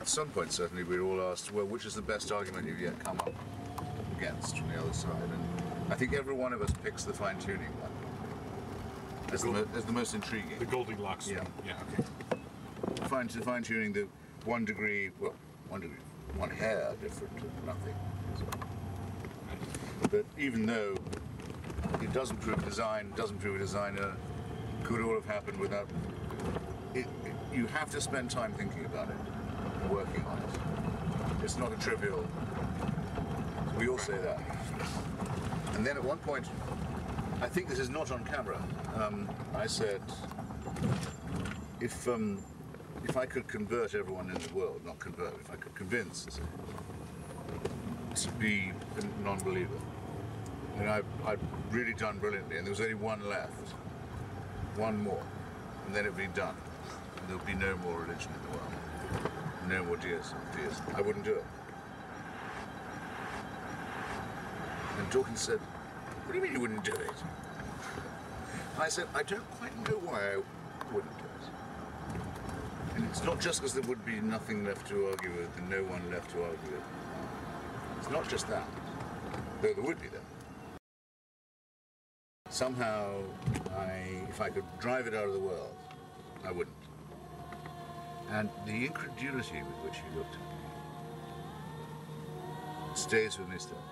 at some point, certainly, we're all asked, well, which is the best argument you've yet come up against from the other side? And I think every one of us picks the fine tuning one as the, mo- the most intriguing. The Goldilocks Yeah. one. Yeah. Okay. fine, fine tuning the one degree, well, one degree, one hair different to nothing. But even though it doesn't prove design, doesn't prove a designer, could all have happened without. It, it, you have to spend time thinking about it, working on it. It's not a trivial. We all say that. And then at one point, I think this is not on camera. Um, I said, if um, if I could convert everyone in the world, not convert, if I could convince to be a non-believer, and I've, I've really done brilliantly, and there was only one left, one more, and then it'd be done. And there'll be no more religion in the world, no more deism. deism. I wouldn't do it. And Dawkins said, "What do you mean you wouldn't do it?" I said, "I don't quite know why I wouldn't do it." And it's not just because there would be nothing left to argue with and no one left to argue with. It's not just that, though there would be that. Somehow, I, if I could drive it out of the world, I wouldn't. And the incredulity with which he looked at me stays with me still.